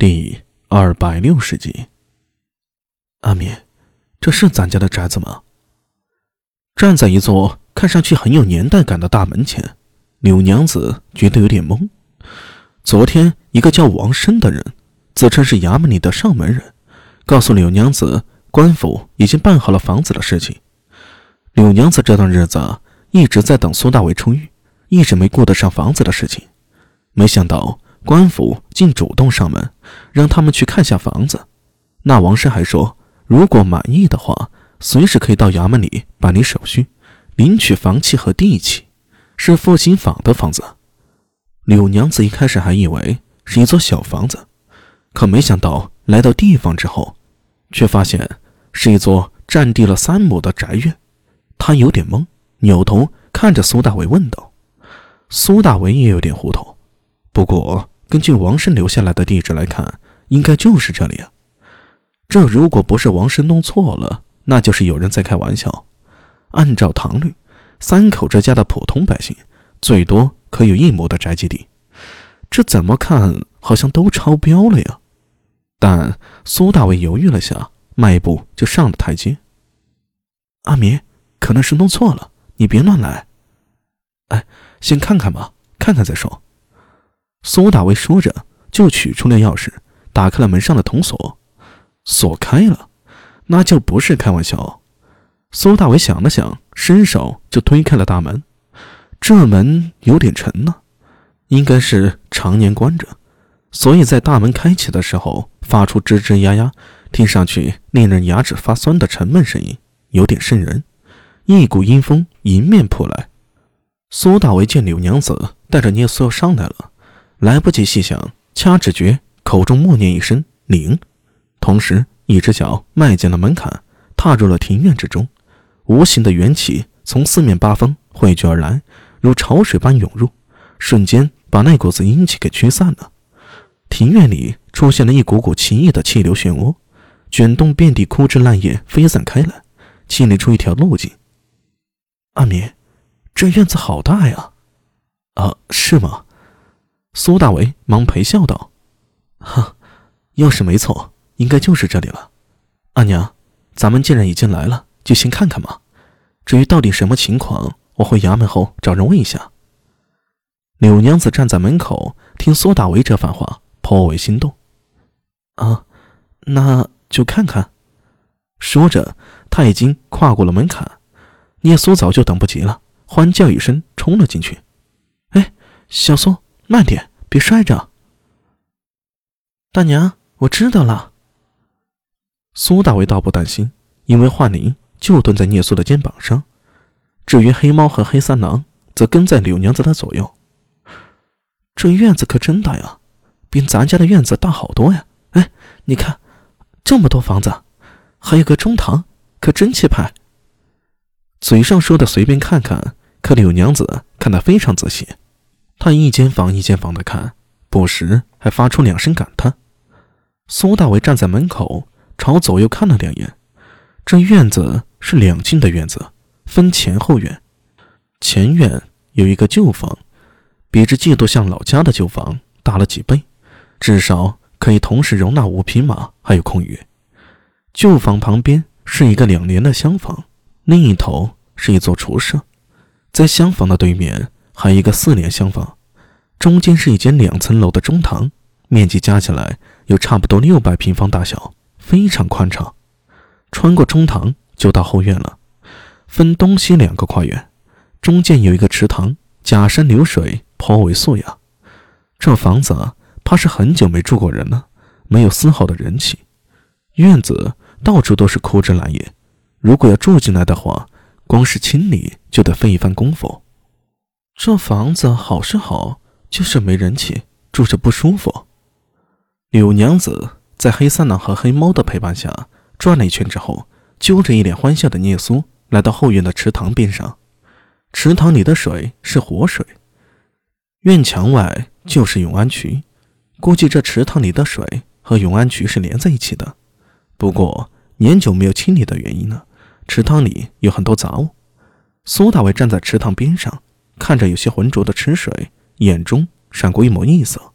第二百六十集。阿敏，这是咱家的宅子吗？站在一座看上去很有年代感的大门前，柳娘子觉得有点懵。昨天，一个叫王生的人，自称是衙门里的上门人，告诉柳娘子，官府已经办好了房子的事情。柳娘子这段日子一直在等苏大伟出狱，一直没顾得上房子的事情。没想到。官府竟主动上门，让他们去看下房子。那王生还说，如果满意的话，随时可以到衙门里办理手续，领取房契和地契，是复兴坊的房子。柳娘子一开始还以为是一座小房子，可没想到来到地方之后，却发现是一座占地了三亩的宅院。她有点懵，扭头看着苏大伟问道：“苏大伟也有点糊涂，不过。”根据王生留下来的地址来看，应该就是这里啊。这如果不是王生弄错了，那就是有人在开玩笑。按照唐律，三口之家的普通百姓最多可有一亩的宅基地，这怎么看好像都超标了呀？但苏大伟犹豫了下，迈步就上了台阶。阿明，可能是弄错了，你别乱来。哎，先看看吧，看看再说。苏大为说着，就取出了钥匙，打开了门上的铜锁，锁开了，那就不是开玩笑。苏大为想了想，伸手就推开了大门。这门有点沉呢，应该是常年关着，所以在大门开启的时候发出吱吱呀呀，听上去令人牙齿发酸的沉闷声音，有点瘆人。一股阴风迎面扑来，苏大为见柳娘子带着聂苏要上来了。来不及细想，掐指诀，口中默念一声“灵”，同时一只脚迈进了门槛，踏入了庭院之中。无形的元气从四面八方汇聚而来，如潮水般涌入，瞬间把那股子阴气给驱散了。庭院里出现了一股股奇异的气流漩涡，卷动遍地枯枝烂叶飞散开来，清理出一条路径。阿米，这院子好大呀！啊，是吗？苏大为忙陪笑道：“哈，要是没错，应该就是这里了。阿娘，咱们既然已经来了，就先看看嘛。至于到底什么情况，我回衙门后找人问一下。”柳娘子站在门口，听苏大为这番话，颇为心动。啊，那就看看。说着，他已经跨过了门槛。聂苏早就等不及了，欢叫一声，冲了进去。哎，小苏。慢点，别摔着。大娘，我知道了。苏大为倒不担心，因为幻灵就蹲在聂苏的肩膀上。至于黑猫和黑三郎，则跟在柳娘子的左右。这院子可真大呀，比咱家的院子大好多呀！哎，你看，这么多房子，还有个中堂，可真气派。嘴上说的随便看看，可柳娘子看得非常仔细。他一间房一间房的看，不时还发出两声感叹。苏大伟站在门口，朝左右看了两眼。这院子是两进的院子，分前后院。前院有一个旧房，比这几度像老家的旧房大了几倍，至少可以同时容纳五匹马，还有空余。旧房旁边是一个两连的厢房，另一头是一座厨舍，在厢房的对面。还一个四连厢房，中间是一间两层楼的中堂，面积加起来有差不多六百平方大小，非常宽敞。穿过中堂就到后院了，分东西两个跨院，中间有一个池塘，假山流水，颇为素雅。这房子怕是很久没住过人了，没有丝毫的人气。院子到处都是枯枝烂叶，如果要住进来的话，光是清理就得费一番功夫。这房子好是好，就是没人气，住着不舒服。柳娘子在黑三郎和黑猫的陪伴下转了一圈之后，揪着一脸欢笑的聂苏来到后院的池塘边上。池塘里的水是活水，院墙外就是永安渠，估计这池塘里的水和永安渠是连在一起的。不过年久没有清理的原因呢，池塘里有很多杂物。苏大伟站在池塘边上。看着有些浑浊的池水，眼中闪过一抹异色。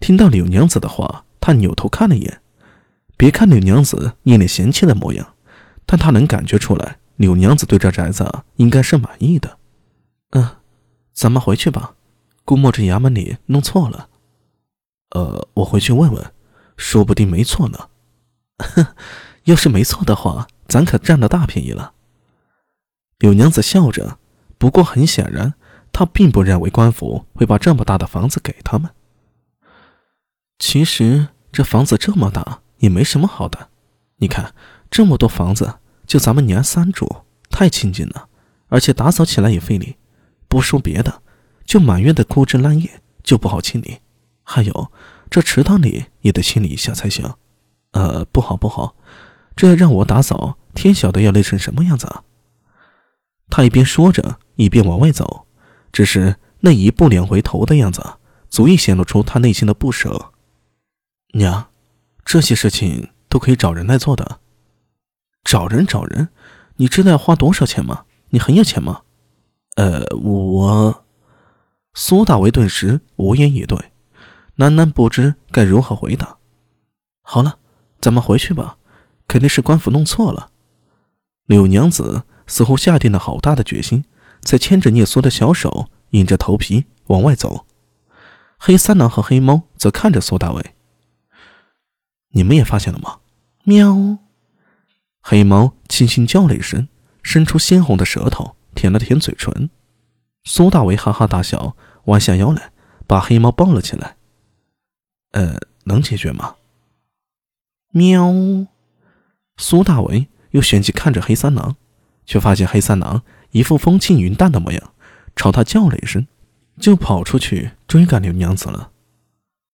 听到柳娘子的话，他扭头看了一眼。别看柳娘子一脸嫌弃的模样，但他能感觉出来，柳娘子对这宅子应该是满意的。嗯，咱们回去吧。估摸着衙门里弄错了。呃，我回去问问，说不定没错呢。哼，要是没错的话，咱可占了大便宜了。柳娘子笑着，不过很显然，他并不认为官府会把这么大的房子给他们。其实这房子这么大。也没什么好的，你看这么多房子，就咱们娘三住，太清静了，而且打扫起来也费力。不说别的，就满院的枯枝烂叶就不好清理，还有这池塘里也得清理一下才行。呃，不好不好，这要让我打扫，天晓得要累成什么样子啊！他一边说着，一边往外走，只是那一步两回头的样子，足以显露出他内心的不舍。娘。这些事情都可以找人来做的，找人找人，你知道要花多少钱吗？你很有钱吗？呃，我，苏大为顿时无言以对，喃喃不知该如何回答。好了，咱们回去吧，肯定是官府弄错了。柳娘子似乎下定了好大的决心，才牵着聂苏的小手，硬着头皮往外走。黑三郎和黑猫则看着苏大伟。你们也发现了吗？喵！黑猫轻轻叫了一声，伸出鲜红的舌头舔了舔嘴唇。苏大为哈哈大笑，弯下腰来，把黑猫抱了起来。呃，能解决吗？喵！苏大为又旋即看着黑三郎，却发现黑三郎一副风轻云淡的模样，朝他叫了一声，就跑出去追赶刘娘子了。